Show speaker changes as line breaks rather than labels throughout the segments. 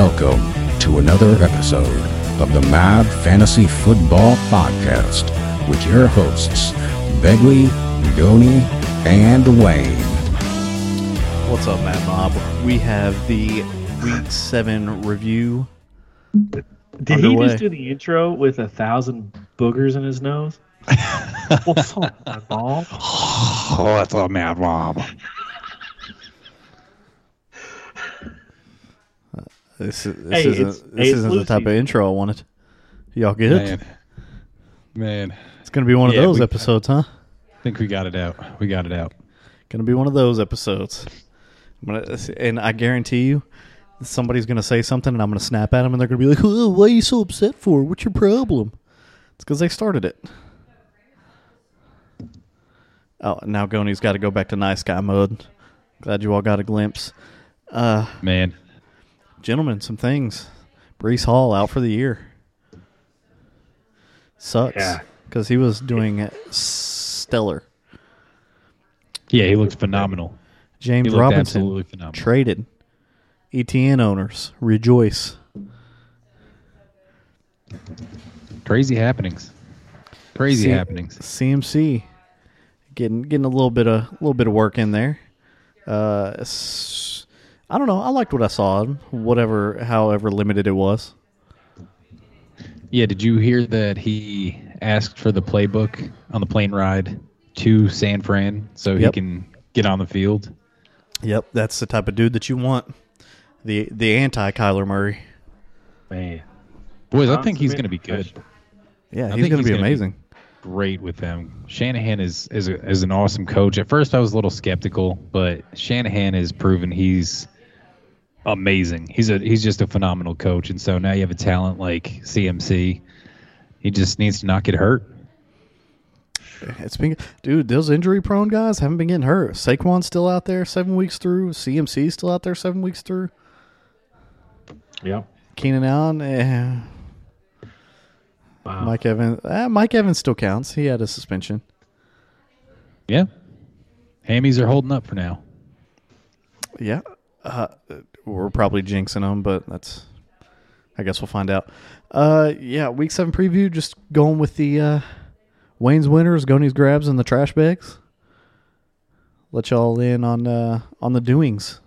Welcome to another episode of the Mad Fantasy Football Podcast with your hosts, Begley, Goni, and Wayne.
What's up, Mad Mob? We have the Week 7 review.
Did he just do the intro with a thousand boogers in his nose? What's up, my ball?
Oh, that's a mad Rob.
This, is, this
Hey,
isn't,
it's-
this
hey, it's
isn't the type of intro I wanted. Y'all good?
Man, man,
It's going to be one of those
we-
episodes, huh?
I think we got it out. We got it out.
Going to be one of those episodes. I'm gonna, and I guarantee you, somebody's going to say something, and I'm going to snap at them, and they're going to be like, oh, "Why are you so upset for? What's your problem?" It's because they started it. Oh, now Goni's got to go back to nice guy mode. Glad you all got a glimpse. Uh,
Man,
gentlemen, some things. Breece Hall out for the year. Sucks
Yeah.
because he was doing stellar.
yeah, he looks phenomenal.
James
looked
Robinson
absolutely phenomenal.
traded. ETN owners rejoice.
Crazy happenings. Crazy
See-
happenings.
CMC getting getting a little bit of a little bit of work in there. Uh, s- I don't know. I liked what I saw. Whatever, however limited it was.
Yeah, did you hear that he asked for the playbook on the plane ride to San Fran so
Yep.
he can get on the field?
Yep, that's the type of dude that you want. The the anti Kyler Murray.
Man.
Boys, I think he's going to be good.
Yeah, he's going to be
gonna be-
amazing.
Great with them. Shanahan is is, a, is an awesome coach. At first, I was a little skeptical, but Shanahan has proven he's amazing. He's a he's just a phenomenal coach, and so now you have a talent like CMC. He just needs to not get hurt.
It's been, dude. Those injury prone guys haven't been getting hurt. Saquon's still out there seven weeks through. CMC's still out there seven weeks through.
Yep.
Keenan Allen, eh,
Wow.
Mike Evans. Eh, Mike Evans still counts. He had a suspension.
Yeah, hammies are holding up for now.
Yeah, uh, we're probably jinxing them, but that's. I guess we'll find out. Uh, yeah, week seven preview. Just going with the uh, Wayne's winners, Goni's grabs, and the trash bags. Let y'all in on uh, on the doings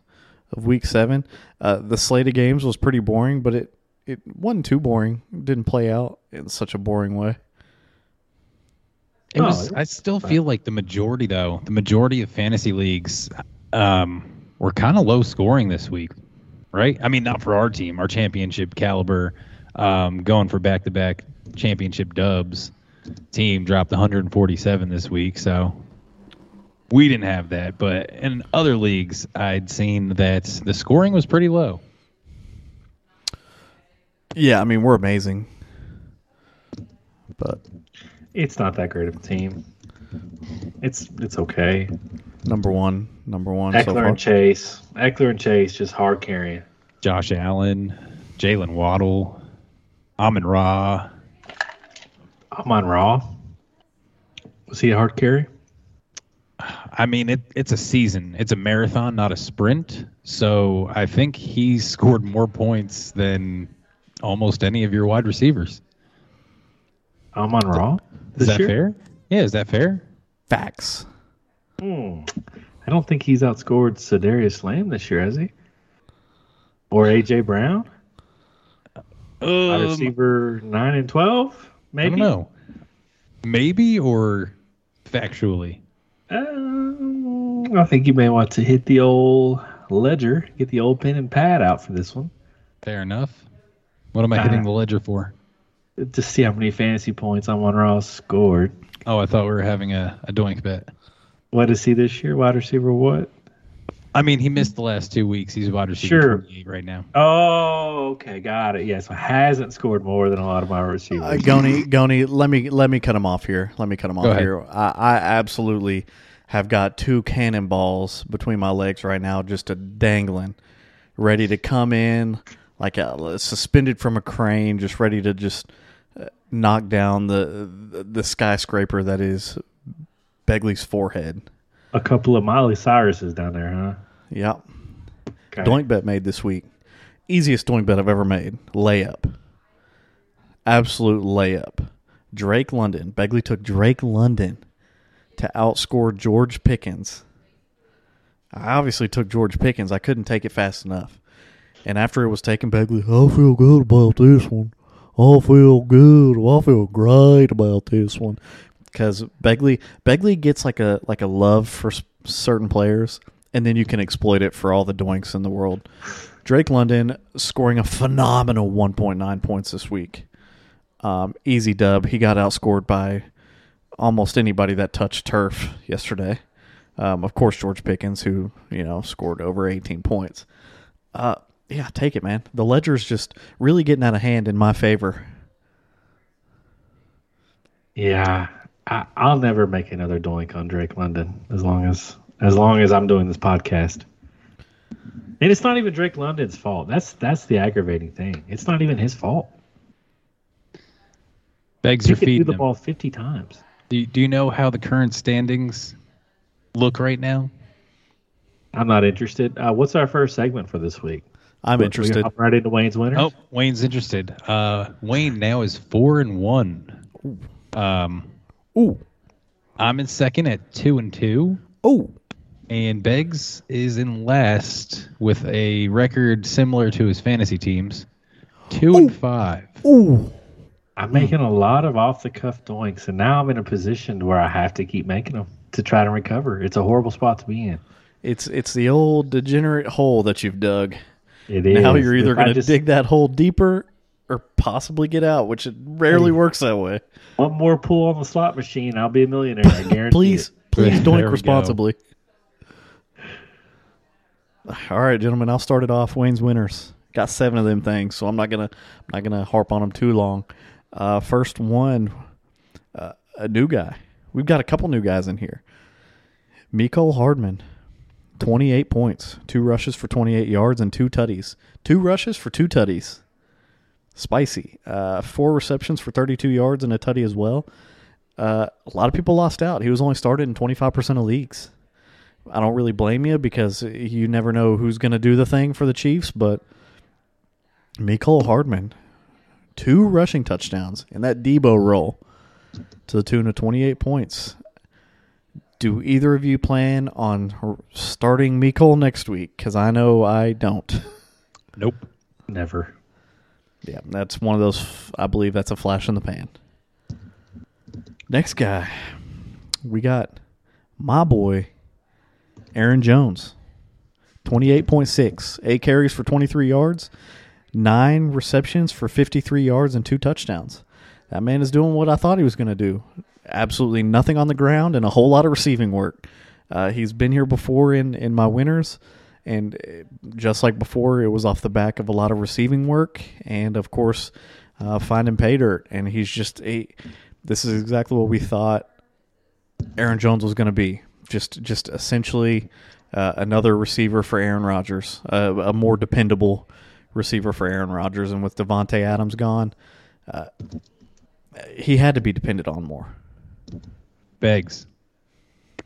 of week seven. Uh, the slate of games was pretty boring, but it it wasn't too boring. It didn't play out in such a boring way.
It
Oh,
was. I still feel like the majority, though, the majority of fantasy leagues, um, were kind of low scoring this week, right? I mean, not for our team, our championship caliber, um, going for back to back championship dubs. Team dropped 147 this week, so we didn't have that. But in other leagues, I'd seen that the scoring was pretty low.
Yeah, I mean we're amazing, but
It's not that great of a team. It's it's okay.
Number one, number one. so
Ekeler
far.
and Chase. Ekeler and Chase just hard carrying.
Josh Allen, Jalen Waddle, Amon-Ra.
I'm on Raw. Was he a hard carry?
I mean, it, it's a season. It's a marathon, not a sprint. So I think he scored more points than almost any of your wide receivers.
I'm on Raw.
Is that fair? Yeah, is that fair?
Facts.
Hmm. I don't think he's outscored Sedarius Lamb this year, has he? Or AJ Brown?
Um,
receiver nine and twelve?
I
Maybe.
don't know. Maybe or factually.
Um, I think you may want to hit the old ledger, get the old pen and pad out for this one,
Fair enough. What am I
Uh,
hitting the ledger for?
to see how many fantasy points Amon-Ra's scored.
Oh, I thought we were having a, a doink bet.
What is he this year? Wide receiver what?
I mean, he missed the last two weeks. He's wide receiver
Sure.
28 right now.
Oh, okay, got it. Yeah, so hasn't scored more than a lot of my receivers.
Uh, Goni, Goni, let me let me cut him off here. Let me cut him off
ahead.
here. I, I absolutely have got two cannonballs between my legs right now, just a dangling, ready to come in like a, suspended from a crane, just ready to just uh, knock down the the, the skyscraper that is Begley's forehead.
A couple of Miley Cyruses down there, huh?
Yep.
Okay.
Doink bet made this week. Easiest doink bet I've ever made. Layup. Absolute layup. Drake London. Begley took Drake London to outscore George Pickens. I obviously took George Pickens. I couldn't take it fast enough. And after it was taken, Begley, I feel good about this one. I feel good. I feel great about this one because Begley Begley gets like a like a love for certain players, and then you can exploit it for all the doinks in the world. Drake London scoring a phenomenal 1.9 points this week. Um, easy dub. He got outscored by almost anybody that touched turf yesterday. Um, of course, George Pickens, who you know scored over 18 points. Uh, yeah, take it, man. The ledger's just really getting out of hand in my favor.
Yeah, I, I'll never make another doink on Drake London as long as as long as I'm doing this podcast. And it's not even Drake London's fault. That's that's the aggravating thing. It's not even his fault.
Begs
He
your
could do
feet.
the ball 50 times.
Do you, do you know how the current standings look right now?
I'm not interested. Uh, what's our first segment for this week?
I'm
We
interested.
gonna hop right into Wayne's winners.
Oh, Wayne's interested. Uh, Wayne now is four and one. Um,
Ooh,
I'm in second at two and two,
ooh.
and Beggs is in last with a record similar to his fantasy teams, two and five.
Ooh.
I'm making a lot of off the cuff doinks, and now I'm in a position where I have to keep making them to try to recover. It's a horrible spot to be in.
It's it's the old degenerate hole that you've dug.
It is.
Now you're either going to dig that hole deeper or possibly get out, which it rarely works that way.
one more pull on the slot machine. I'll be a millionaire. I guarantee
Please,
it.
please
There we
doink
go.
responsibly. All right, gentlemen, I'll start it off. Wayne's winners got seven of them things, so I'm not gonna I'm not gonna harp on them too long. Uh, first one, uh, a new guy. We've got a couple new guys in here. Mecole Hardman, 28 points, two rushes for 28 yards and two tutties. Two rushes for two tutties. Spicy. Uh, four receptions for 32 yards and a tutty as well. Uh, a lot of people lost out. He was only started in 25% of leagues. I don't really blame you because you never know who's going to do the thing for the Chiefs, but Mecole Hardman, two rushing touchdowns in that Deebo role to the tune of 28 points. Do either of you plan on starting Mecole next week? Because I know I don't.
Nope.
Never.
Yeah, that's one of those. I believe that's a flash in the pan. Next guy, we got my boy, Aaron Jones. 28.6, eight carries for 23 yards, nine receptions for 53 yards, and two touchdowns. That man is doing what I thought he was going to do. Absolutely nothing on the ground and a whole lot of receiving work. Uh, he's been here before in, in my winners, and uh, just like before, it was off the back of a lot of receiving work and, of course, uh, finding pay dirt. And he's just a. This is exactly what we thought Aaron Jones was going to be. Just, just essentially uh, another receiver for Aaron Rodgers, uh, a more dependable receiver for Aaron Rodgers. And with Davante Adams gone, uh, he had to be depended on more.
Begs.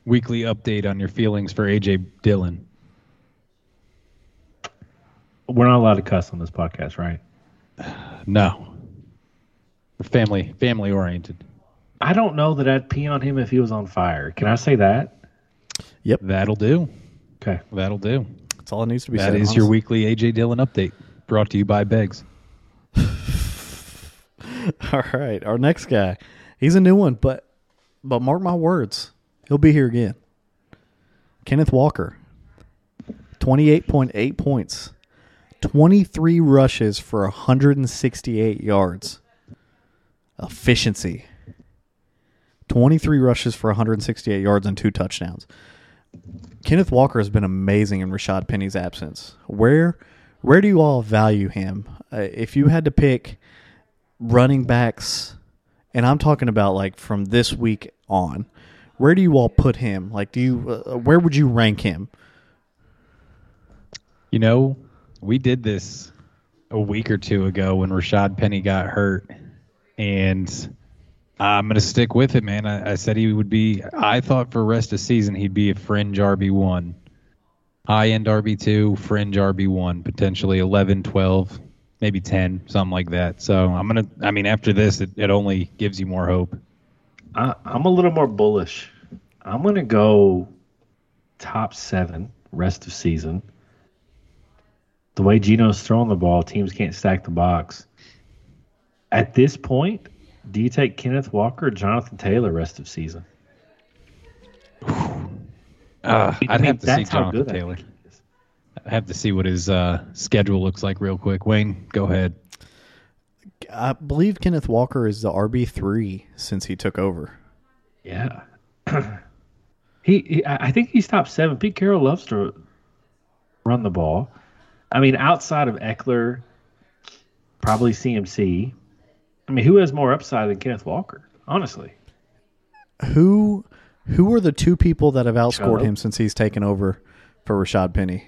Weekly update on your feelings for AJ Dillon.
We're not allowed to cuss on this podcast, right?
No. We're family family oriented.
I don't know that I'd pee on him if he was on fire. Can I say that? Yep.
That'll do.
Okay.
That'll do.
That's all it needs to be
That
said.
is your weekly AJ Dillon update. Brought to you by Beggs.
All right, our next guy. He's a new one, but but mark my words, he'll be here again. Kenneth Walker. 28.8 points. 23 rushes for 168 yards. Efficiency. 23 rushes for 168 yards and two touchdowns. Kenneth Walker has been amazing in Rashad Penny's absence. Where where do you all value him? Uh, if you had to pick running backs, and I'm talking about like from this week on, where do you all put him? Like, do you uh, where would you rank him?
You know, we did this a week or two ago when Rashad Penny got hurt, and I'm gonna stick with it, man. I, I said he would be. I thought for rest of season he'd be a fringe RB one, high end RB2, fringe RB1, potentially 11, 12, maybe 10, something like that. So I'm to, I mean, after this, it, it only gives you more hope.
I, I'm a little more bullish. I'm going to go top seven rest of season. The way Geno's throwing the ball, teams can't stack the box. At this point, do you take Kenneth Walker or Jonathan Taylor rest of season?
Uh,
I
I'd
mean,
have to see
that's how
Jonathan
good I
Taylor.
think he is.
I have to see what his uh, schedule looks like real quick. Wayne, go ahead.
I believe Kenneth Walker is the RB three since he took over.
Yeah. he, he, I I think he's top seven. Pete Carroll loves to run the ball. I mean, outside of Ekeler, probably CMC. I mean, who has more upside than Kenneth Walker? Honestly,
Who who are the two people that have outscored
Chubb.
him since he's taken over for Rashad Penny?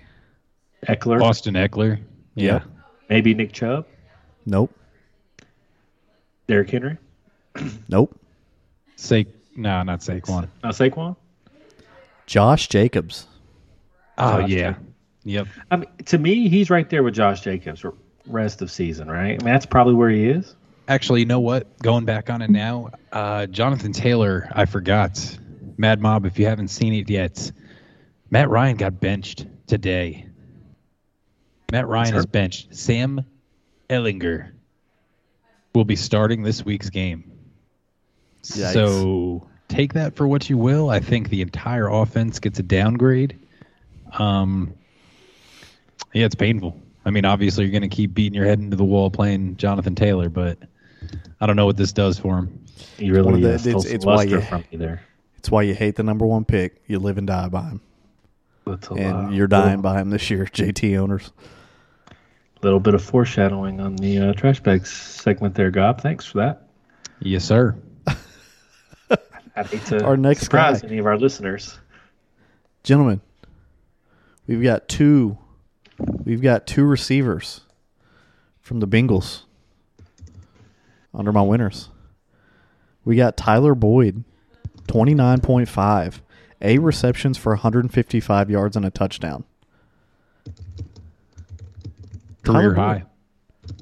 Ekeler,
Austin Ekeler. Yeah.
Yep.
maybe Nick Chubb,
Nope.
Derrick Henry,
Nope.
Sa- no, not Saquon.
not Saquon.
Josh Jacobs.
Oh,
Josh
yeah. Yep.
I mean, to me, he's right there with Josh Jacobs rest of season, right? I mean, that's probably where he is.
Actually, you know what? Going back on it now, uh, Jonathan Taylor, I forgot. Mad Mob, if you haven't seen it yet, Matt Ryan got benched today. Matt Ryan is benched. Sam Ehlinger will be starting this week's game.
Yikes.
So take that for what you will. I think the entire offense gets a downgrade. Um, yeah, it's painful. I mean, obviously, you're going to keep beating your head into the wall playing Jonathan Taylor, but I don't know what this does for him.
He
one of
really
the-
uh,
it's- it's why you-
from you there.
It's why you hate the number one pick. You live and die by him,
That's a
and
lot.
you're dying by him this year. JT owners.
A little bit of foreshadowing on the uh, trash bags segment there, Gob. Thanks for that.
Yes, sir.
I hate to
Our next
surprise
guy.
any of our listeners.
Gentlemen, we've got two. We've got two receivers from the Bengals under my winners. We got Tyler Boyd, twenty nine point five, eight receptions for 155 yards and a touchdown. Tyler
Career
Boyd.
high.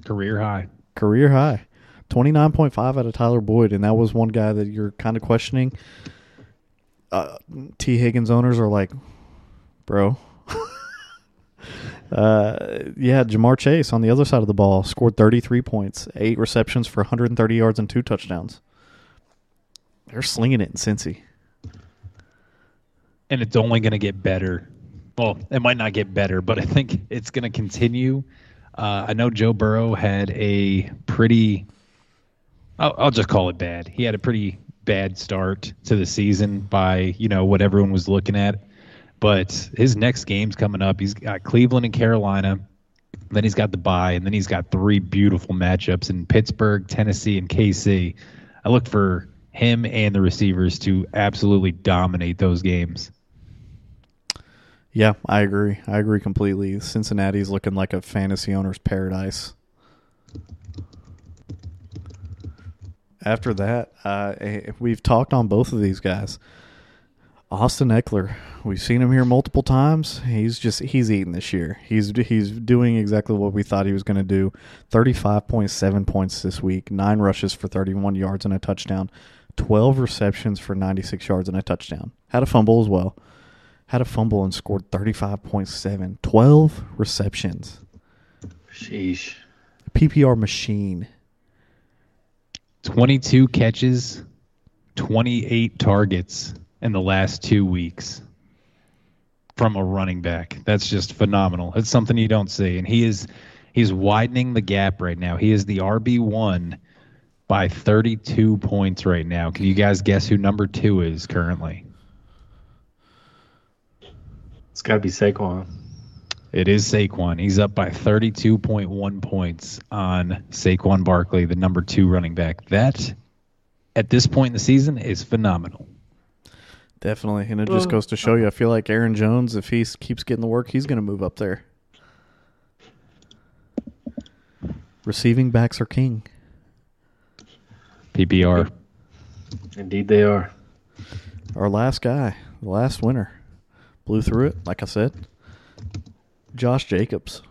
Career high.
career high. 29.5 out of Tyler Boyd, and that was one guy that you're kind of questioning. Uh, T. Higgins owners are like, bro. Uh, yeah, Ja'Marr Chase on the other side of the ball scored 33 points, eight receptions for 130 yards and two touchdowns. They're slinging it in Cincy.
and it's only going to get better. Well, it might not get better, but I think it's going to continue. Uh, I know Joe Burrow had a pretty, I'll, I'll just call it bad. He had a pretty bad start to the season by, you know, what everyone was looking at. But his next game's coming up. He's got Cleveland and Carolina. Then he's got the bye, and then he's got three beautiful matchups in Pittsburgh, Tennessee, and KC. I look for him and the receivers to absolutely dominate those games.
Yeah, I agree. I agree completely. Cincinnati's looking like a fantasy owner's paradise. After that, uh, eh, we've talked on both of these guys. Austin Ekeler, we've seen him here multiple times. He's just he's eating this year. He's he's doing exactly what we thought he was going to do. Thirty five point seven points this week, nine rushes for thirty one yards and a touchdown, twelve receptions for ninety six yards and a touchdown. Had a fumble as well had a fumble and scored 35.7 12 receptions
Sheesh.
ppr machine
22 catches, 28 targets in the last two weeks from a running back. That's just phenomenal. It's something you don't see. And he is he's widening the gap right now. He is the RB1 by 32 points right now. Can you guys guess who number two is currently?
It's got to be Saquon.
It is Saquon. He's up by 32.1 points on Saquon Barkley, the number two running back. That, at this point in the season, is phenomenal.
Definitely and it just goes to show you uh-huh. i feel like aaron jones if he keeps getting the work he's going to move up there receiving backs are king
PPR.
Indeed, they are.
our last guy the last winner blew through it like i said Josh Jacobs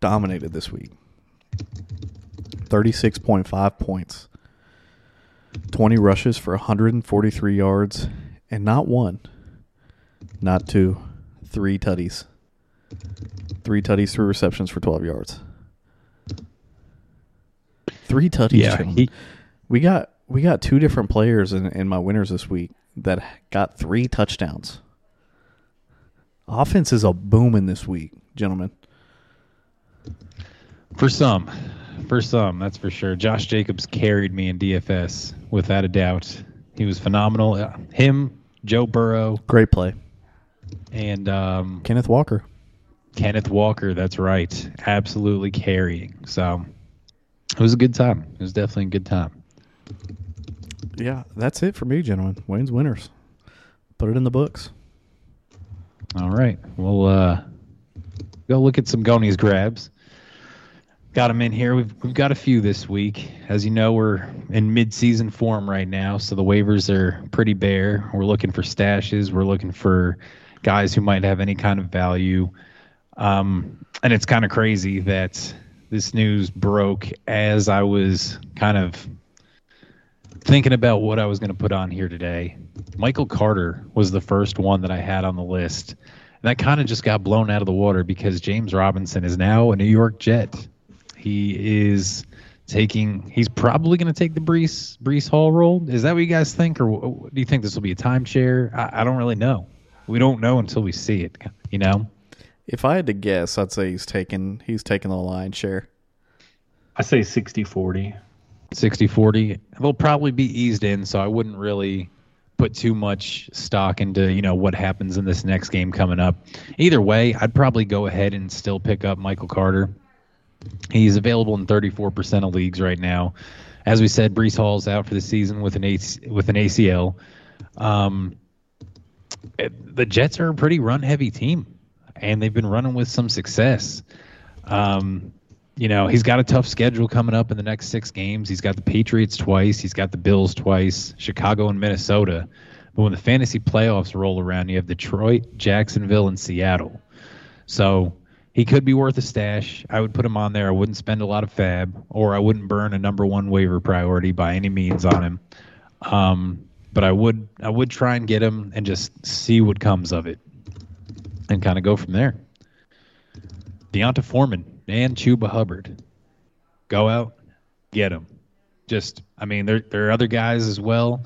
dominated this week. 36.5 points. 20 rushes for 143 yards and not one, not two, three tutties. Three tutties, three receptions for 12 yards. Three tutties.
Yeah, he-
we got we got two different players in, in my winners this week that got three touchdowns. Offense is a booming this week, gentlemen.
For some, for some, that's for sure. Josh Jacobs carried me in DFS without a doubt. He was phenomenal. Uh, Him, Joe Burrow,
Great play,
and um,
Kenneth Walker.
Kenneth Walker. That's right, absolutely carrying. So it was a good time. It was definitely a good time.
Yeah, that's it for me, gentlemen. Wayne's winners. Put it in the books.
All right, we'll uh, go look at some Goni's grabs. Got them in here. We've we've got a few this week. As you know, we're in mid-season form right now, so the waivers are pretty bare. We're looking for stashes. We're looking for guys who might have any kind of value. Um, and it's kind of crazy that this news broke as I was kind of thinking about what I was going to put on here today. Michael Carter was the first one that I had on the list. And that kind of just got blown out of the water because James Robinson is now a New York Jet. He is taking. He's probably going to take the Breece Breece Hall role. Is that what you guys think, or do you think this will be a timeshare? I, I don't really know. We don't know until we see it. You know.
If I had to guess, I'd say he's taking he's taking the line share.
I say 60 40.
60 40 they'll probably be eased in so i wouldn't really put too much stock into you know what happens in this next game coming up either way i'd probably go ahead and still pick up michael carter he's available in 34% of leagues right now as we said Breece Hall's out for the season with an AC, with an acl um, the jets are a pretty run heavy team and they've been running with some success um, you know, he's got a tough schedule coming up in the next six games. He's got the Patriots twice, he's got the Bills twice, Chicago and Minnesota. But when the fantasy playoffs roll around, you have Detroit, Jacksonville, and Seattle. So he could be worth a stash. I would put him on there. I wouldn't spend a lot of FAAB, or I wouldn't burn a number one waiver priority by any means on him. Um, but I would I would try and get him and just see what comes of it, and kind of go from there. D'Onta Foreman and Chuba Hubbard. Go out, get them. Just, I mean, there there are other guys as well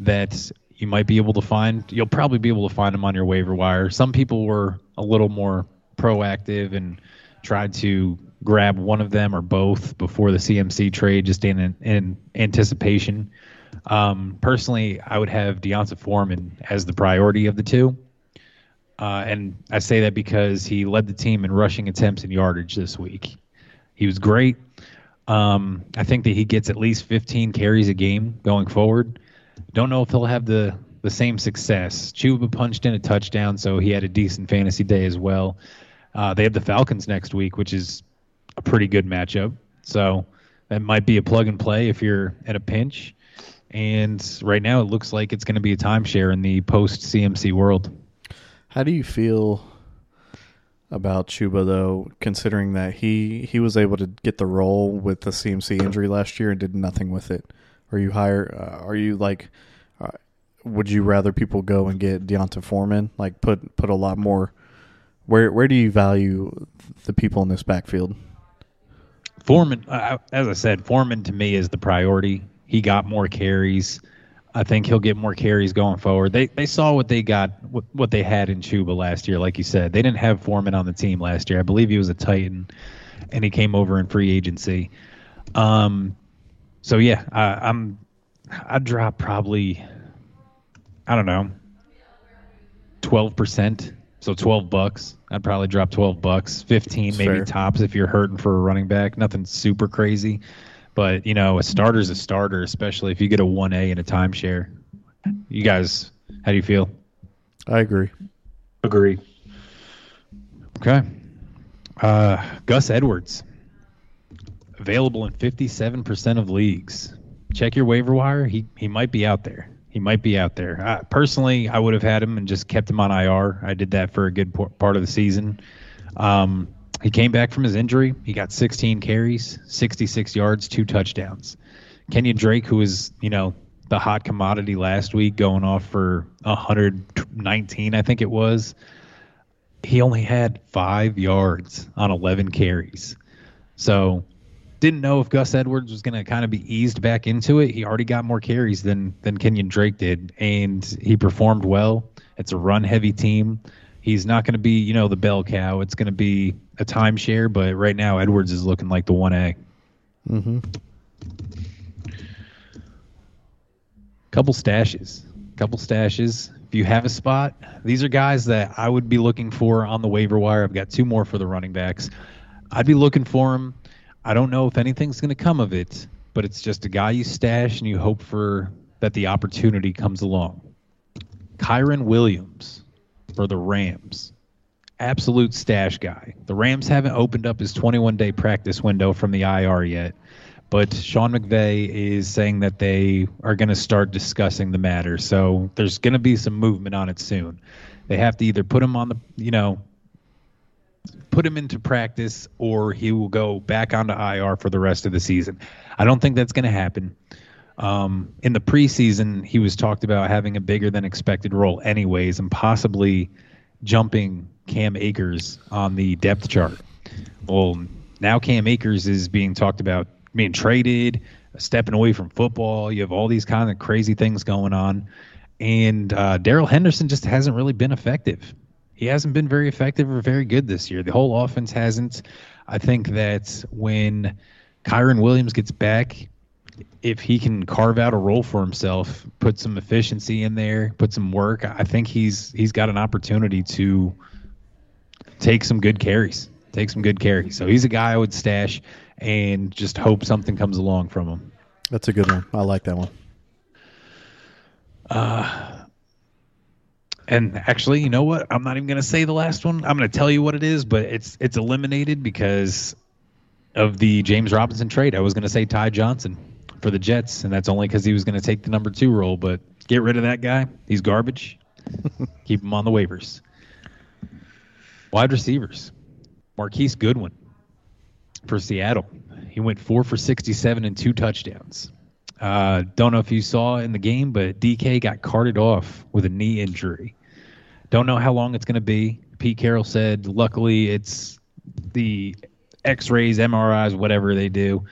that you might be able to find. You'll probably be able to find them on your waiver wire. Some people were a little more proactive and tried to grab one of them or both before the CMC trade, just in in anticipation. Um, personally, I would have D'Onta Foreman as the priority of the two. Uh, and I say that because he led the team in rushing attempts and yardage this week. He was great. Um, I think that he gets at least 15 carries a game going forward. Don't know if he'll have the the same success. Chuba punched in a touchdown, so he had a decent fantasy day as well. Uh, they have the Falcons next week, which is a pretty good matchup. So that might be a plug and play if you're at a pinch. And right now, it looks like it's going to be a timeshare in the post CMC world.
How do you feel about Chuba though, considering that he he was able to get the role with the CMC injury last year and did nothing with it? Are you higher? Uh, are you like? Uh, would you rather people go and get D'Onta Foreman? Like put put a lot more. Where where do you value the people in this backfield?
Foreman, uh, as I said, Foreman to me is the priority. He got more carries. I think he'll get more carries going forward. They they saw what they got, what, what they had in Chuba last year. Like you said, they didn't have Foreman on the team last year. I believe he was a Titan, and he came over in free agency. Um, so yeah, I, I'm I'd drop probably, I don't know, twelve percent. So twelve bucks. I'd probably drop twelve bucks, fifteen maybe
Fair.
tops if you're hurting for a running back. Nothing super crazy, but you know a starter's a starter, especially if you get a one A in a timeshare. You guys, how do you feel?
I agree.
Agree.
Okay. Uh, Gus Edwards, available in 57% of leagues. Check your waiver wire. He he might be out there. He might be out there. Uh, personally, I would have had him and just kept him on IR. I did that for a good part of the season. Um, he came back from his injury. He got 16 carries, 66 yards, two touchdowns. Kenyan Drake, who was, you know, the hot commodity last week, going off for 119, I think it was. He only had five yards on 11 carries. So didn't know if Gus Edwards was going to kind of be eased back into it. He already got more carries than than Kenyan Drake did, and he performed well. It's a run heavy team. He's not going to be, you know, the bell cow. It's going to be a timeshare, but right now Edwards is looking like the one A.
Mm-hmm.
Couple stashes, couple stashes. If you have a spot, these are guys that I would be looking for on the waiver wire. I've got two more for the running backs. I'd be looking for them. I don't know if anything's going to come of it, but it's just a guy you stash and you hope for that the opportunity comes along. Kyren Williams for the Rams. Absolute stash guy. The Rams haven't opened up his 21 day practice window from the IR yet, but Sean McVay is saying that they are going to start discussing the matter. So there's going to be some movement on it soon. They have to either put him on the, you know, put him into practice or he will go back onto IR for the rest of the season. I don't think that's going to happen. Um, in the preseason, he was talked about having a bigger than expected role, anyways, and possibly jumping Cam Akers on the depth chart. Well, now Cam Akers is being talked about being traded, stepping away from football. You have all these kind of crazy things going on. And uh, Darrell Henderson just hasn't really been effective. He hasn't been very effective or very good this year. The whole offense hasn't. I think that when Kyren Williams gets back, if he can carve out a role for himself, put some efficiency in there, put some work, I think he's he's got an opportunity to take some good carries. Take some good carries. So he's a guy I would stash and just hope something comes along from him.
That's a good one. I like that one.
Uh, and actually, you know what? I'm not even going to say the last one. I'm going to tell you what it is, but it's it's eliminated because of the James Robinson trade. I was going to say Ty Johnson for the Jets, and that's only because he was going to take the number two role. But get rid of that guy. He's garbage. Keep him on the waivers. Wide receivers. Marquise Goodwin for Seattle. He went four for 67 and two touchdowns. Uh, don't know if you saw in the game, but DK got carted off with a knee injury. Don't know how long it's going to be. Pete Carroll said, luckily, it's the x rays, MRIs, whatever they do.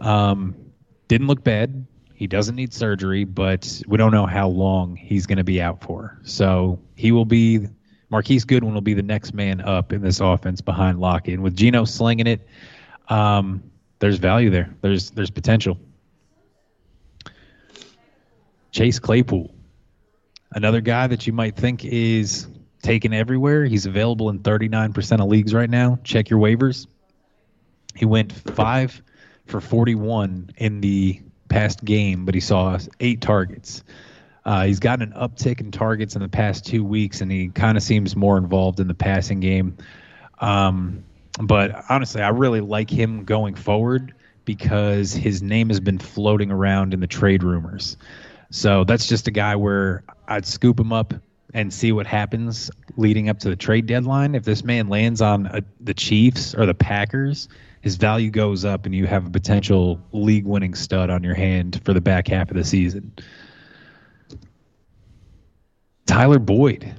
Um, didn't look bad. He doesn't need surgery, but we don't know how long he's going to be out for. So he will be, Marquise Goodwin will be the next man up in this offense behind Lockett. And with Geno slinging it, um, there's value there. There's there's potential. Chase Claypool, another guy that you might think is taken everywhere. He's available in 39% of leagues right now. Check your waivers. He went five for 41 in the past game, but he saw eight targets. Uh, he's gotten an uptick in targets in the past two weeks, and he kind of seems more involved in the passing game. Um, but honestly, I really like him going forward because his name has been floating around in the trade rumors. So that's just a guy where I'd scoop him up and see what happens leading up to the trade deadline. If this man lands on a, the Chiefs or the Packers, his value goes up and you have a potential league winning stud on your hand for the back half of the season. Tyler Boyd,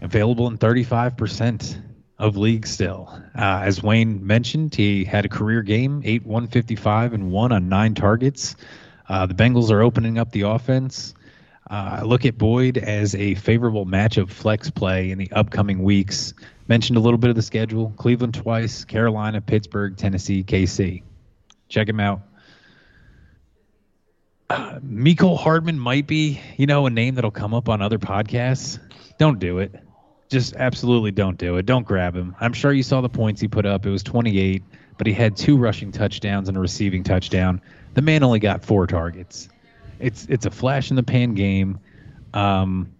available in 35% of leagues still. Uh, as Wayne mentioned, he had a career game, 8 155 and 1 on 9 targets. Uh, the Bengals are opening up the offense. Uh, I look at Boyd as a favorable match of flex play in the upcoming weeks. Mentioned a little bit of the schedule Cleveland twice, Carolina, Pittsburgh, Tennessee, KC. Check him out. Uh, Mecole Hardman might be, you know, a name that'll come up on other podcasts. Don't do it. Just absolutely don't do it. Don't grab him. I'm sure you saw the points he put up. It was 28, but he had two rushing touchdowns and a receiving touchdown. The man only got four targets. It's it's a flash in the pan game. Um,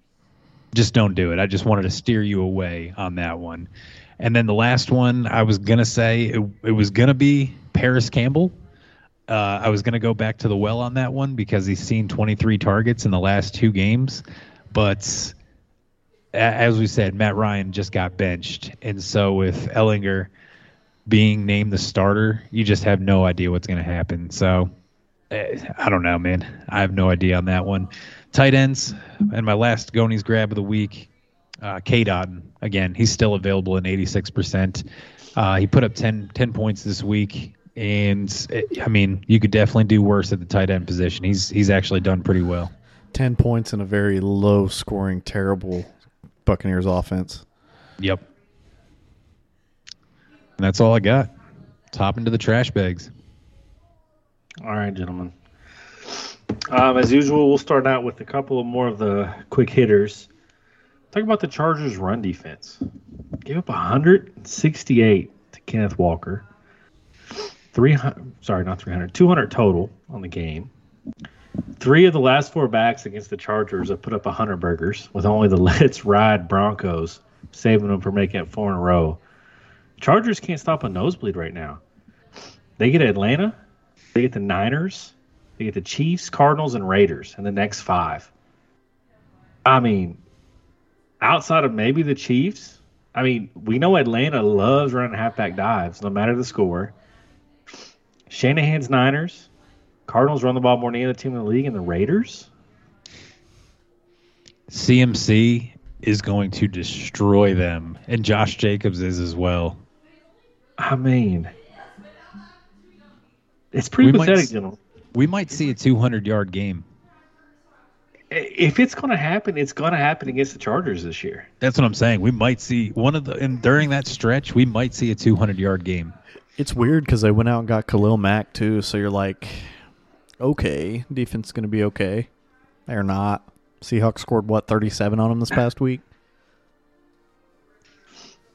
just don't do it. I just wanted to steer you away on that one. And then the last one, I was gonna say it, it was gonna be Parris Campbell. Uh, I was gonna go back to the well on that one because he's seen 23 targets in the last two games, but as we said, Matt Ryan just got benched, and so with Ehlinger being named the starter, you just have no idea what's to happen. So I don't know, man. I have no idea on that one. Tight ends, and my last Goni's grab of the week, uh, Cade Otton. Again, he's still available in 86%. Uh, he put up 10, 10 points this week. And eh, I mean, you could definitely do worse at the tight end position. He's he's actually done pretty well.
Ten points in a very low scoring, terrible Buccaneers offense.
Yep. And that's all I got. Top into the trash bags.
All right, gentlemen. Um, as usual, we'll start out with a couple of more of the quick hitters. Talk about the Chargers' run defense. Gave up 168 to Kenneth Walker. 300, sorry, not 300, 200 total on the game. Three of the last four backs against the Chargers have put up 100 burgers, with only the Let's Ride Broncos saving them from making it four in a row. Chargers can't stop a nosebleed right now. They get Atlanta, they get the Niners, they get the Chiefs, Cardinals, and Raiders in the next five. I mean, outside of maybe the Chiefs, I mean, we know Atlanta loves running halfback dives, no matter the score. Shanahan's Niners, Cardinals run the ball more than any other team in the league, and the Raiders.
CMC is going to destroy them, and Josh Jacobs is as well.
I mean, it's pretty
We might
pathetic,
s-
gentlemen.
We might see a 200 yard game.
If it's going to happen, it's going to happen against the Chargers this year.
That's what I'm saying. We might see one of the, and during that stretch, we might see a 200 yard game.
It's weird because they went out and got Khalil Mack too. So you're like, okay, defense is going to be okay. They're not. Seahawks scored what 37 on them this past week.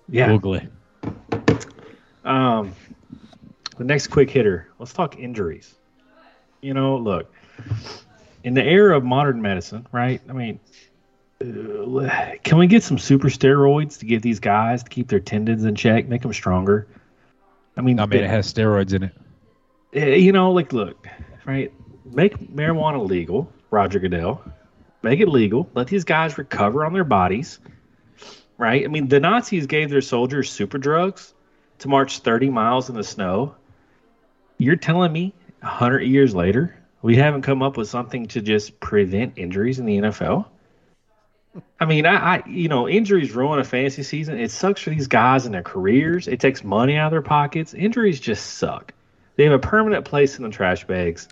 Yeah.
Boogly.
Um, the next quick hitter. Let's talk injuries. You know, look, in the era of modern medicine, right? I mean, uh, can we get some super steroids to give these guys to keep their tendons in check, make them stronger? I mean,
I mean, it has steroids in it.
Eh, you know, like, look, right? Make marijuana legal, Roger Goodell. Make it legal. Let these guys recover on their bodies, right? I mean, the Nazis gave their soldiers super drugs to march 30 miles in the snow. You're telling me 100 years later, we haven't come up with something to just prevent injuries in the NFL? I mean, I, I you know, injuries ruin a fantasy season. It sucks for these guys and their careers. It takes money out of their pockets. Injuries just suck. They have a permanent place in the trash bags.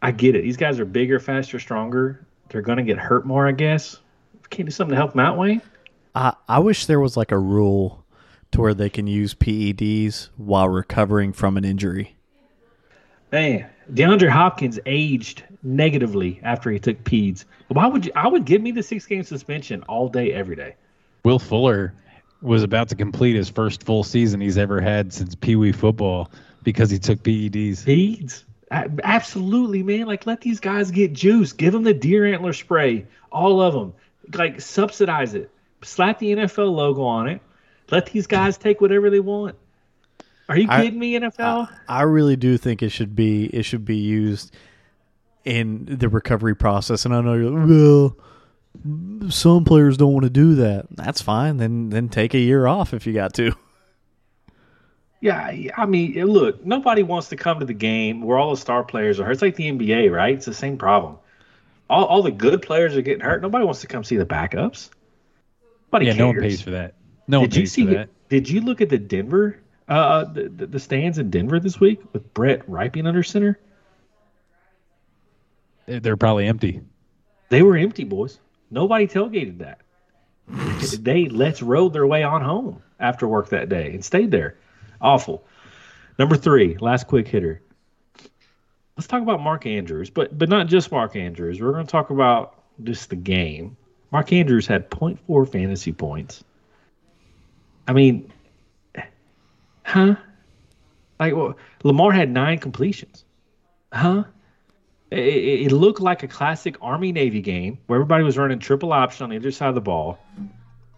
I get it. These guys are bigger, faster, stronger. They're going to get hurt more, I guess. Can't do something to help them out, Wayne?
I I wish there was like a rule to where they can use PEDs while recovering from an injury.
Man, DeAndre Hopkins aged negatively after he took PEDs. Why would you? I would give me the six game suspension all day, every day.
Will Fuller was about to complete his first full season he's ever had since Pee Wee football because he took PEDs.
PEDs? Absolutely, man. Like, let these guys get juice. Give them the deer antler spray. All of them. Like, subsidize it. Slap the NFL logo on it. Let these guys take whatever they want. Are you
I-
kidding me, NFL?
I really do think it should be it should be used in the recovery process. And I know you're like, well, some players don't want to do that. That's fine. Then then take a year off if you got to.
Yeah, I- I mean, look, nobody wants to come to the game where all the star players are hurt. It's like the NBA, right? It's the same problem. All, all the good players are getting hurt. Nobody wants to come see the backups. Nobody
Yeah,
cares.
no one pays for that. No
Did you see?
that.
Did you look at the Denver, uh, the, the the stands in Denver this week with Brett Rypien under center?
They're probably empty.
They were empty, boys. Nobody tailgated that. they let's rode their way on home after work that day and stayed there. Awful. Number three, last quick hitter. Let's talk about Mark Andrews, but but not just Mark Andrews. We're going to talk about just the game. Mark Andrews had 0.4 fantasy points. I mean, huh? Like well, Lamar had nine completions. Huh? it, it looked like a classic Army Navy game where everybody was running triple option on the other side of the ball.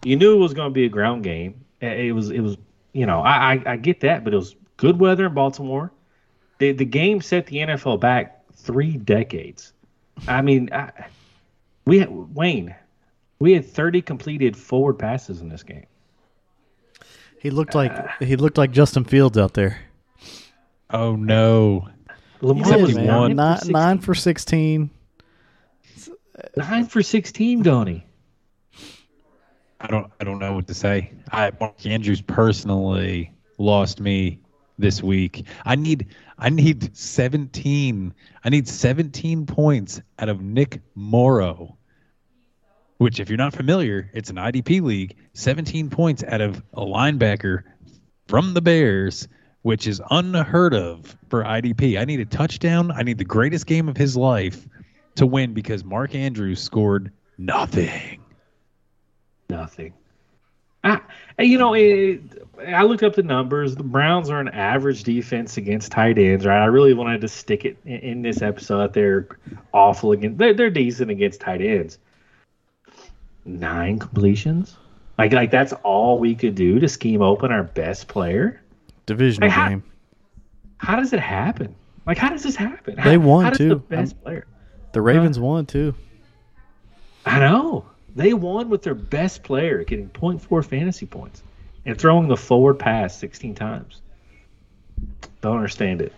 You knew it was going to be a ground game. It was it was you know I, I I get that, but it was good weather in Baltimore. The the game set the NFL back three decades. I mean, I, we Wayne, We had 30 completed forward passes in this game.
He looked like he looked like Justin Fields out there.
Oh no.
Lamar
He
was
did,
nine, for
Nine, nine for sixteen.
16 nine for 16, Donnie.
I don't I don't know what to say. I Mark Andrews personally lost me this week. I need I need 17. I need 17 points out of Nick Morrow. Which if you're not familiar, it's an IDP league. 17 points out of a linebacker from the Bears, which is unheard of for IDP. I need a touchdown. I need the greatest game of his life to win because Mark Andrews scored nothing.
Nothing. I, you know, it, I looked up the numbers. The Browns are an average defense against tight ends, right? I really wanted to stick it in, in this episode. They're awful against. They're, they're decent against tight ends. Nine completions. Like, like that's all we could do to scheme open our best player.
Divisional
how-
game.
How does it happen? Like, how does this happen?
They
How-
won,
how
too.
The best player.
The Ravens won too.
I know. They won with their best player getting 0.4 fantasy points and throwing the forward pass 16 times. Don't understand it.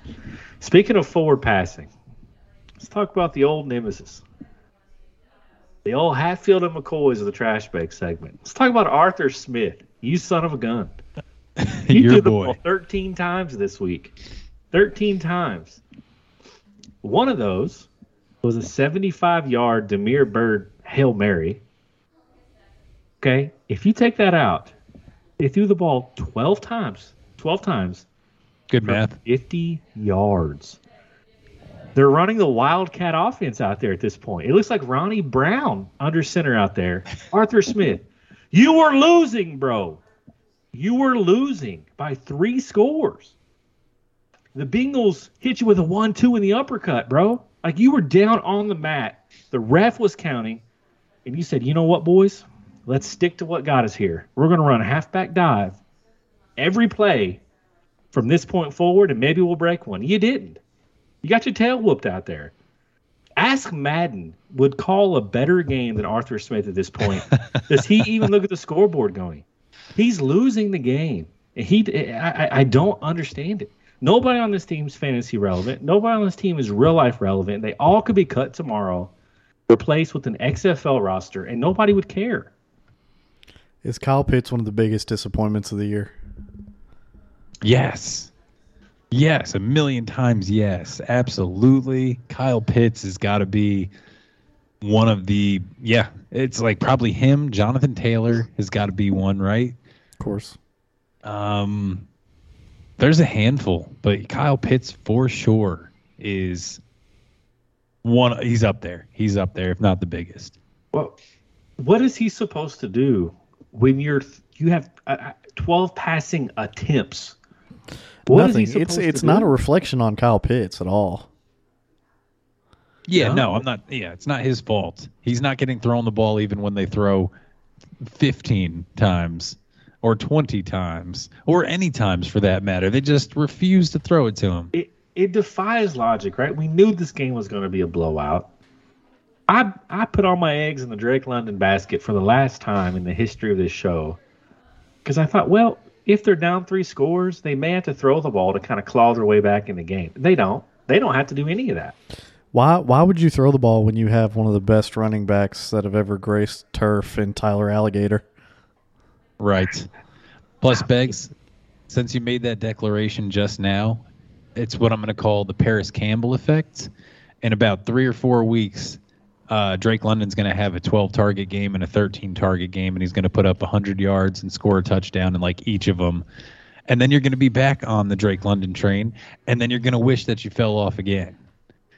Speaking of forward passing, let's talk about the old nemesis. The old Hatfield and McCoys of the trash bag segment. Let's talk about Arthur Smith. You son of a gun. He
Your
threw the
boy.
ball 13 times this week. 13 times. One of those was a 75 yard Damiere Byrd Hail Mary. Okay. If you take that out, they threw the ball 12 times. 12 times.
Good math.
50 yards. They're running the Wildcat offense out there at this point. It looks like Ronnie Brown under center out there. Arthur Smith. You were losing, bro. You were losing by three scores. The Bengals hit you with a one two in the uppercut, bro. Like you were down on the mat. The ref was counting, and you said, you know what, boys? Let's stick to what got us here. We're going to run a halfback dive every play from this point forward, and maybe we'll break one. You didn't. You got your tail whooped out there. Ask Madden would call a better game than Arthur Smith at this point. Does he even look at the scoreboard going? He's losing the game. And He, I, I- I don't understand it. Nobody on this team's fantasy relevant. Nobody on this team is real life relevant. They all could be cut tomorrow, replaced with an XFL roster, and nobody would care.
Is Kyle Pitts one of the biggest disappointments of the year?
Yes. Yes, a million times yes. Absolutely. Kyle Pitts has got to be one of the yeah, it's like probably him, Jonathan Taylor has got to be one, right?
Of course.
Um there's a handful, but Kyle Pitts for sure is one he's up there. He's up there if not the biggest.
Well, what is he supposed to do when you're you have uh, uh, 12 passing attempts? What is he
Nothing. It's
supposed
it's
to
not
do?
a reflection on Kyle Pitts at all.
Yeah,
No.
no, I'm not. Yeah, it's not his fault. He's not getting thrown the ball even when they throw 15 times or 20 times or any times for that matter. They just refuse to throw it to him.
it, it defies logic, right? We knew this game was going to be a blowout. I I put all my eggs in the Drake London basket for the last time in the history of this show because I thought, well, if they're down three scores, they may have to throw the ball to kind of claw their way back in the game. They don't. They don't have to do any of that.
Why why would you throw the ball when you have one of the best running backs that have ever graced turf in Tyler Allgeier?
Right. Plus, Beggs, since you made that declaration just now, it's what I'm going to call the Parris Campbell effect. In about three or four weeks, uh, Drake London's going to have a 12 target game and a 13 target game, and he's going to put up 100 yards and score a touchdown in like each of them. And then you're going to be back on the Drake London train, and then you're going to wish that you fell off again.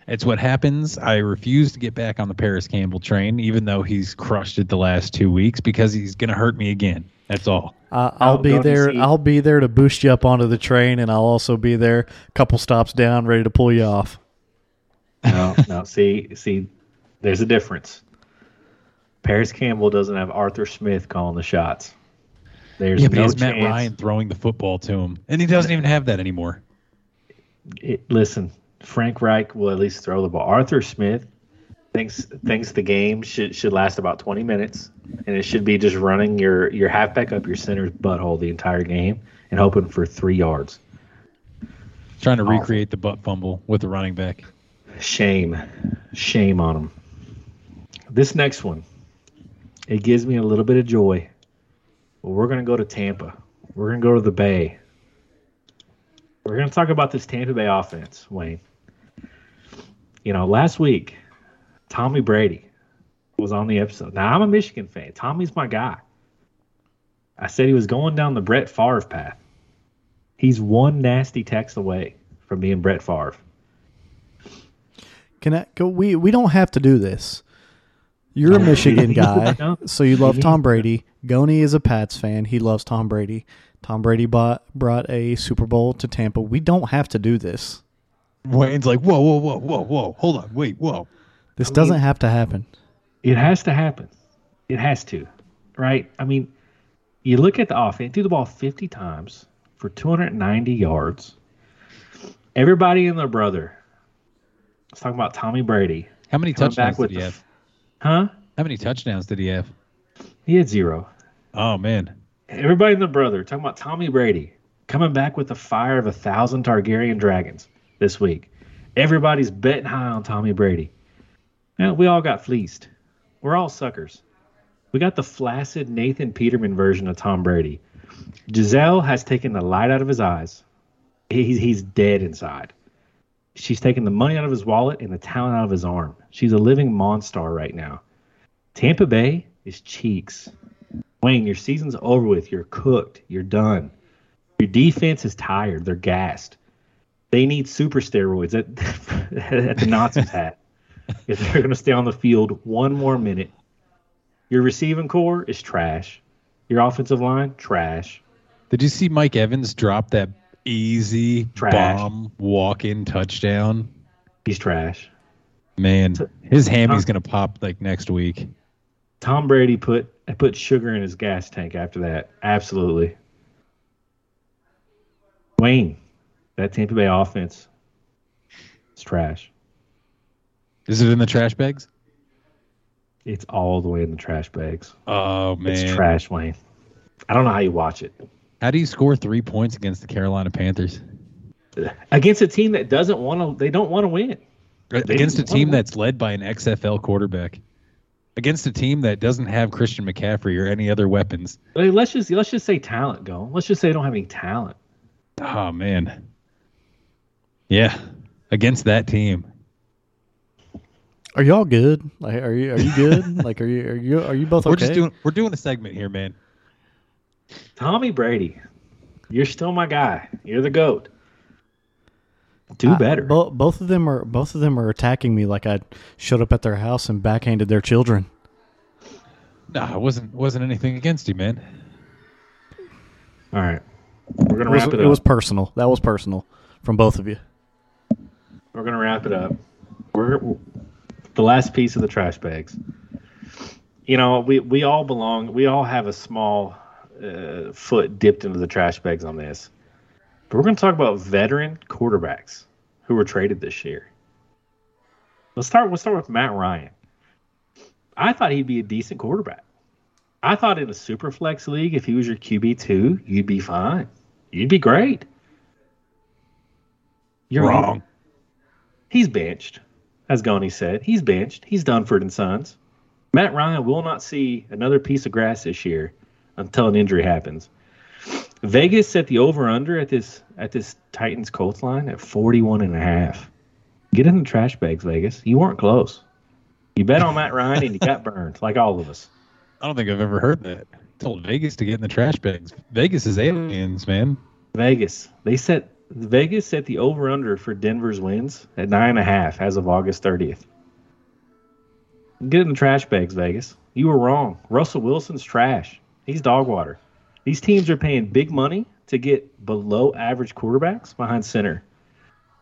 It's what happens. I refuse to get back on the Parris Campbell train, even though he's crushed it the last two weeks, because he's going to hurt me again. That's all.
Uh, I'll
Oh,
be there. I'll be there to boost you up onto the train, and I'll also be there a couple stops down, ready to pull you off.
No, no. See, see, there's a difference. Parris Campbell doesn't have Arthur Smith calling the shots. There's
Yeah, but
no
he has Matt. Ryan throwing the football to him, and he doesn't even have that anymore.
It, listen, Frank Reich will at least throw the ball. Arthur Smith, thinks thinks the game should should last about 20 minutes, and it should be just running your your halfback up your center's butthole the entire game and hoping for three yards.
Trying to recreate the butt fumble with the running back.
Shame, shame on them. This next one, it gives me a little bit of joy. But we're gonna go to Tampa. We're gonna go to the Bay. We're gonna talk about this Tampa Bay offense, Wayne. You know, last week, Tommy Brady was on the episode. Now I'm a Michigan fan. Tommy's my guy. I said he was going down the Brett Favre path. He's one nasty text away from being Brett Favre.
Can I go? We we don't have to do this. You're a Michigan guy, so you love Tom Brady. Goni is a Pats fan. He loves Tom Brady. Tom Brady bought brought a Super Bowl to Tampa. We don't have to do this.
Wayne's like, whoa, whoa, whoa, whoa, whoa. Hold on. Wait, whoa.
This doesn't have to happen.
It has to happen. It has to, right? I mean, you look at the offense, do the ball 50 times for 290 yards. Everybody and their brother. Let's talk about Tommy Brady.
How many touchdowns
back with
did he have?
Huh?
How many touchdowns did he have?
He had zero.
Oh man.
Everybody and their brother talking about Tommy Brady coming back with the fire of a thousand Targaryen dragons this week. Everybody's betting high on Tommy Brady. Now, we all got fleeced. We're all suckers. We got the flaccid Nathan Peterman version of Tom Brady. Gisele has taken the light out of his eyes. He's, he's dead inside. She's taken the money out of his wallet and the talent out of his arm. She's a living monster right now. Tampa Bay is cheeks. Wayne, your season's over with. You're cooked. You're done. Your defense is tired. They're gassed. They need super steroids at, at the Nazis hat if they're going to stay on the field one more minute. Your receiving core is trash. Your offensive line, trash.
Did you see Mike Evans drop that easy
Trash.
bomb walk-in touchdown?
He's trash.
Man, his hammy's gonna pop like next week.
Tom Brady put put sugar in his gas tank after that. Absolutely. Wayne, that Tampa Bay offense, it's trash.
Is it in the trash bags?
It's all the way in the trash bags.
Oh man.
It's trash, Wayne. I don't know how you watch it.
How do you score three points against the Carolina Panthers?
Against a team that doesn't want to, they don't want to win.
Uh, against a team that's led by an XFL quarterback. Against a team that doesn't have Christian McCaffrey or any other weapons.
Like, let's just let's just say talent go. Let's just say they don't have any talent.
Oh man. Yeah. Against that team.
Are y'all good? Like, are you are you good? like, are you are you are you both okay?
We're just doing we're doing a segment here, man.
Tommy Brady, you're still my guy. You're the goat. Do
I-
better.
bo- both of them are both of them are attacking me like I showed up at their house and backhanded their children.
Nah, it wasn't wasn't anything against you, man.
All right, we're gonna
It was,
wrap it
it
up.
was personal. That was personal from both of you.
We're gonna wrap it up. We're the last piece of the trash bags. You know, we we all belong. We all have a small uh, foot dipped into the trash bags on this. But we're gonna talk about veteran quarterbacks who were traded this year. Let's start. Let's start with Matt Ryan. I thought he'd be a decent quarterback. I thought in a super flex league, if he was your QB two, you'd be fine. You'd be great. You're
Wrong.
He's benched, as Goni said. He's benched. He's Dunford and Sons. Matt Ryan will not see another piece of grass this year until an injury happens. Vegas set the over under at this at this Titans Colts line at 41 and a half. Get in the trash bags, Vegas. You weren't close. You bet on Matt Ryan and you got burned, like all of us.
I don't think I've ever heard that. told Vegas to get in the trash bags. Vegas is aliens, man.
Vegas. They set Vegas set the over under for Denver's wins at nine and a half as of August 30th. Get in the trash bags, Vegas. You were wrong. Russell Wilson's trash. He's dog water. These teams are paying big money to get below average quarterbacks behind center.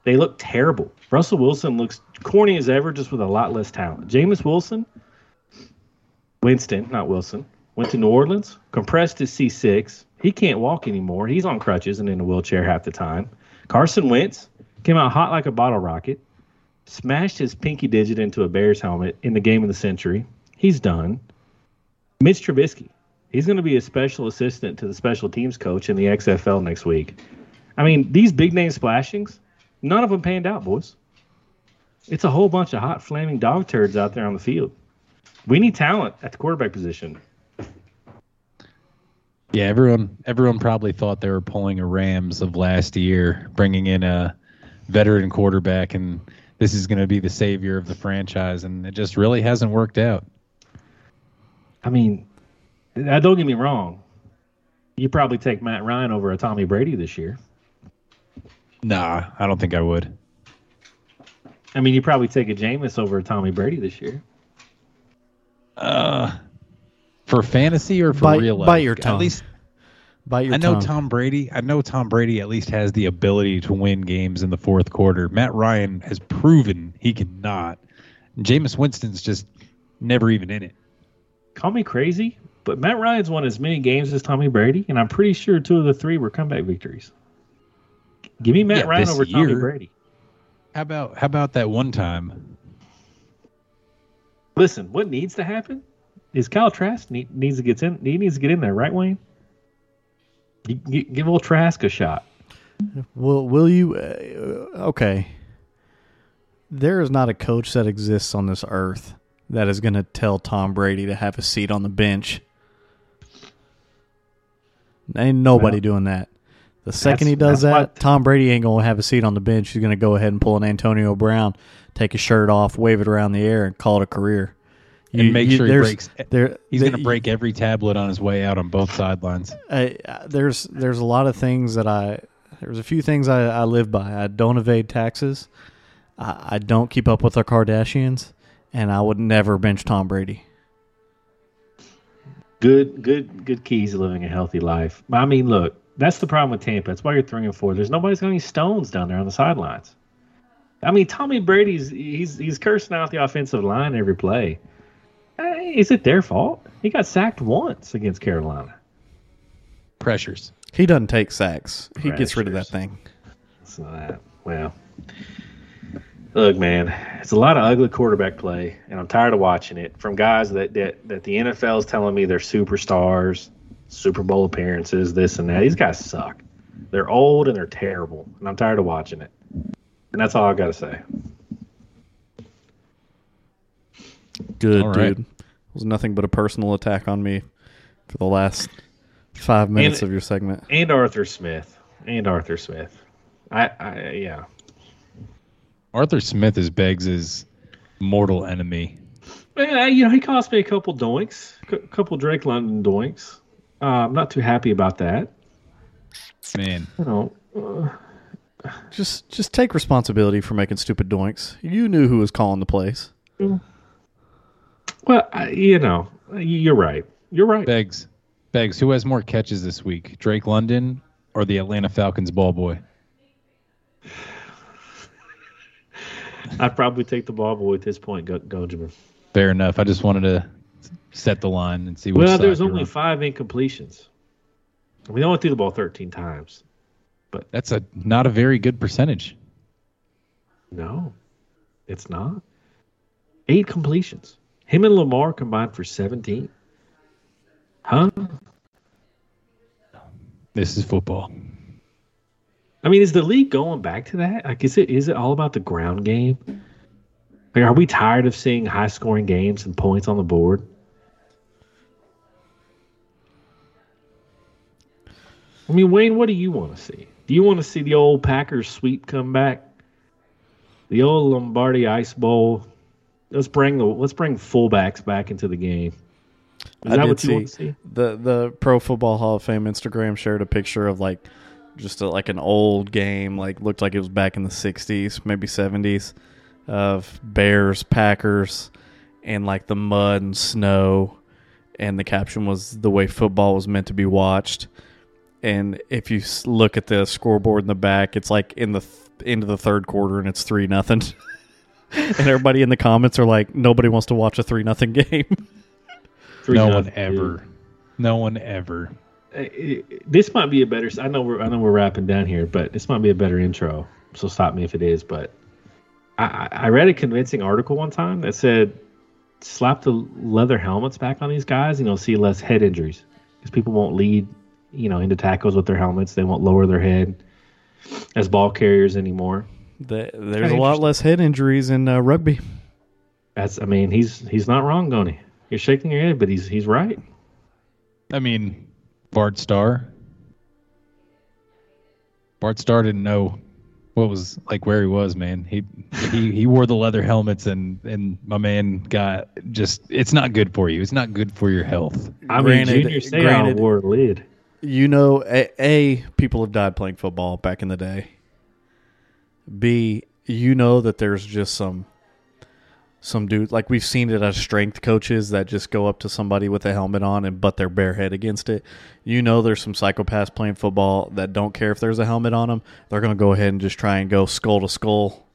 They look terrible. Russell Wilson looks corny as ever, just with a lot less talent. Jameis Wilson, Winston, not Wilson, went to New Orleans, compressed his C6. He can't walk anymore. He's on crutches and in a wheelchair half the time. Carson Wentz came out hot like a bottle rocket. smashed his pinky digit into a Bears helmet in the game of the century. He's done. Mitch Trubisky, he's going to be a special assistant to the special teams coach in the XFL next week. I mean, these big name splashings, none of them panned out, boys. It's a whole bunch of hot flaming dog turds out there on the field. We need talent at the quarterback position.
Yeah, everyone everyone probably thought they were pulling a Rams of last year, bringing in a veteran quarterback, and this is going to be the savior of the franchise, and it just really hasn't worked out.
I mean, uh, don't get me wrong. You probably take Matt Ryan over a Tommy Brady this year.
Nah, I don't think I would.
I mean, you probably take a Jameis over a Tommy Brady this year.
Uh, for fantasy or for
Bite-
real life?
bite your tongue.
At least
Bite your
I know
tongue.
Tom Brady. I know Tom Brady at least has the ability to win games in the fourth quarter. Matt Ryan has proven he cannot. Jameis Winston's just never even in it.
Call me crazy, but Matt Ryan's won as many games as Tommy Brady, and I'm pretty sure two of the three were comeback victories. Give me Matt
Yeah,
Ryan
this
over Tommy. Brady.
How about how about that one time?
Listen, what needs to happen is Kyle Trask need, needs to get in. He needs to get in there, right, Wayne? You, gi- give old Trask a shot.
Will Will you? Uh, okay. There is not a coach that exists on this earth that is going to tell Tom Brady to have a seat on the bench. Ain't nobody doing that. The second he does that,
what-
Tom Brady ain't going to have a seat on the bench. He's going to go ahead and pull an Antonio Brown, take his shirt off, wave it around the air, and call it a career.
And make sure he breaks-
There,
He's going to break every tablet on his way out on both sidelines.
I, I- there's there's a lot of things that I there's a few things I, I live by. I don't evade taxes. I, I don't keep up with the Kardashians, and I would never bench Tom Brady.
Good, good, good keys to living a healthy life. I mean, look, that's the problem with Tampa. That's why you're three and four. There's nobody's got any stones down there on the sidelines. I mean, Tommy Brady's he's he's cursing out the offensive line every play. Hey, is it their fault? He got sacked once against Carolina.
Pressures.
He doesn't take sacks. He gets rid of that thing.
So that well, look, man, it's a lot of ugly quarterback play, and I'm tired of watching it from guys that that that the NFL is telling me they're superstars, Super Bowl appearances, this and that. These guys suck. They're old and they're terrible, and I'm tired of watching it. And that's all I got to say.
Good
All right.
dude. It was nothing but a personal attack on me for the last five minutes
And-
of your segment.
And Arthur Smith. And Arthur Smith. I, I yeah.
Arthur Smith is Beggs' mortal enemy.
Yeah, you know, he cost me a couple doinks, a couple Drake London doinks. Uh, I'm not too happy about that.
Man,
You know,
Just just take responsibility for making stupid doinks. You knew who was calling the plays.
well, I, you know, you're right. You're right.
Beggs. Beggs, who has more catches this week? Drake London or the Atlanta Falcons ball boy?
I'd probably take the ball boy at this point, Go- Gojaman.
Fair enough. I just wanted to set the line and see what
Well, there's only
on.
five incompletions. We only threw the ball 13 times.
But that's a not a very good percentage.
No, it's not. Eight completions. Him and Lamar combined for 17. Huh?
This is football.
I mean, is the league going back to that? Like, is it is it all about the ground game? Like, are we tired of seeing high scoring games and points on the board? I mean, Wayne, what do you want to see? Do you want to see the old Packers sweep come back? The old Lombardi Ice Bowl. Let's bring the let's bring fullbacks back into the game. Is
I
that what you
see,
want to see?
the the Pro Football Hall of Fame Instagram shared a picture of like just a, like an old game, like looked like it was back in the '60s, maybe '70s, of Bears Packers, and like the mud and snow, and the caption was the way football was meant to be watched. And if you look at the scoreboard in the back, it's like in the th- of the third quarter, and it's three nothing. and everybody in the comments are like, nobody wants to watch a three nothing game.
Three
no
nothing,
one ever. No one ever.
Uh, this might be a better. I know we're I know we're wrapping down here, but this might be a better intro. So stop me if it is. But I, I read a convincing article one time that said slap the leather helmets back on these guys and you'll see less head injuries because people won't lead, you know, into tackles with their helmets. They won't lower their head as ball carriers anymore.
The, there's a lot less head injuries in uh, rugby.
That's, I mean, he's he's not wrong, Goni. You're shaking your head, but he's he's right.
I mean, Bart Starr. Bart Starr didn't know what was like where he was, man. He he he wore the leather helmets and and my man got just it's not good for you. It's not good for your health.
I
Granted-
mean, Junior Seau
granted-
wore a lid.
You know, a, a people have died playing football back in the day. B, you know that there's just some some dude like we've seen it as strength coaches that just go up to somebody with a helmet on and butt their bare head against it. You know there's some psychopaths playing football that don't care if there's a helmet on them. They're going to go ahead and just try and go skull to skull.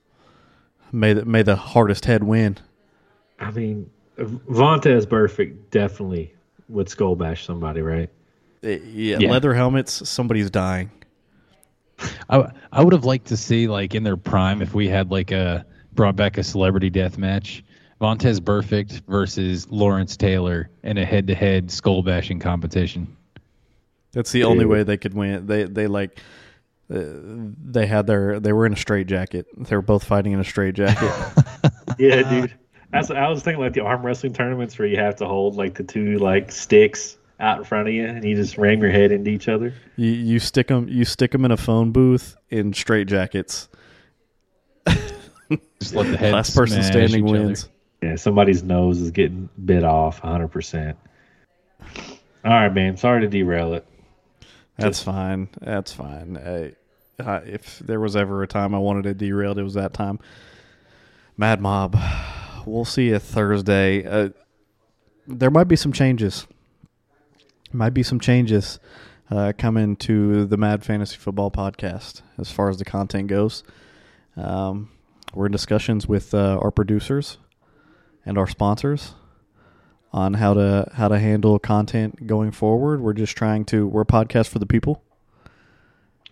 May the, may the hardest head win.
I mean, Vontaze Burfict definitely would skull bash somebody, right?
Eh, yeah,
Yeah.
leather helmets, somebody's dying.
I I would have liked to see like in their prime if we had like a brought back a celebrity death match. Vontaze Burfict versus Lawrence Taylor in a head to head skull bashing competition.
That's the only way they could win. They they like uh, they had their they were in a straight jacket. They were both fighting in a straight jacket.
Yeah, dude. That's I was thinking like the arm wrestling tournaments where you have to hold like the two like sticks out in front of you and you just ram your head into each other.
you you stick them you stick them in a phone booth in straight jackets.
Just let the head
Last person standing
each other.
wins.
Yeah, somebody's nose is getting bit off 100%. All right, man. Sorry to derail it.
That's fine. That's fine. I, I, if there was ever a time I wanted it derailed, it was that time. Mad Mob. We'll see you Thursday. Uh, there might be some changes. Might be some changes uh, coming to the Mad Fantasy Football podcast as far as the content goes. Um, we're in discussions with uh, our producers and our sponsors on how to how to handle content going forward. We're just trying to we're a podcast for the people.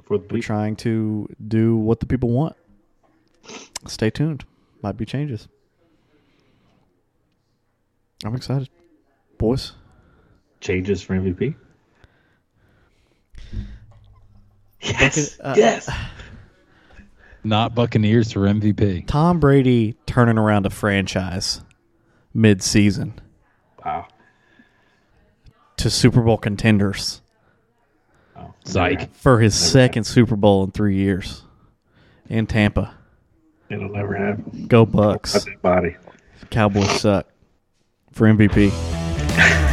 For the
We're trying to do what the people want. Stay tuned. Might be changes. I'm excited. Boys.
changes for MVP.
Yes. uh,
yes.
Not Buccaneers for MVP.
Tom Brady turning around a franchise mid season
Wow.
to Super Bowl contenders
Oh,
Psych.
for his second Super Bowl in three years. In Tampa.
It'll never happen.
Go Bucs.
that body.
Cowboys suck. For MVP.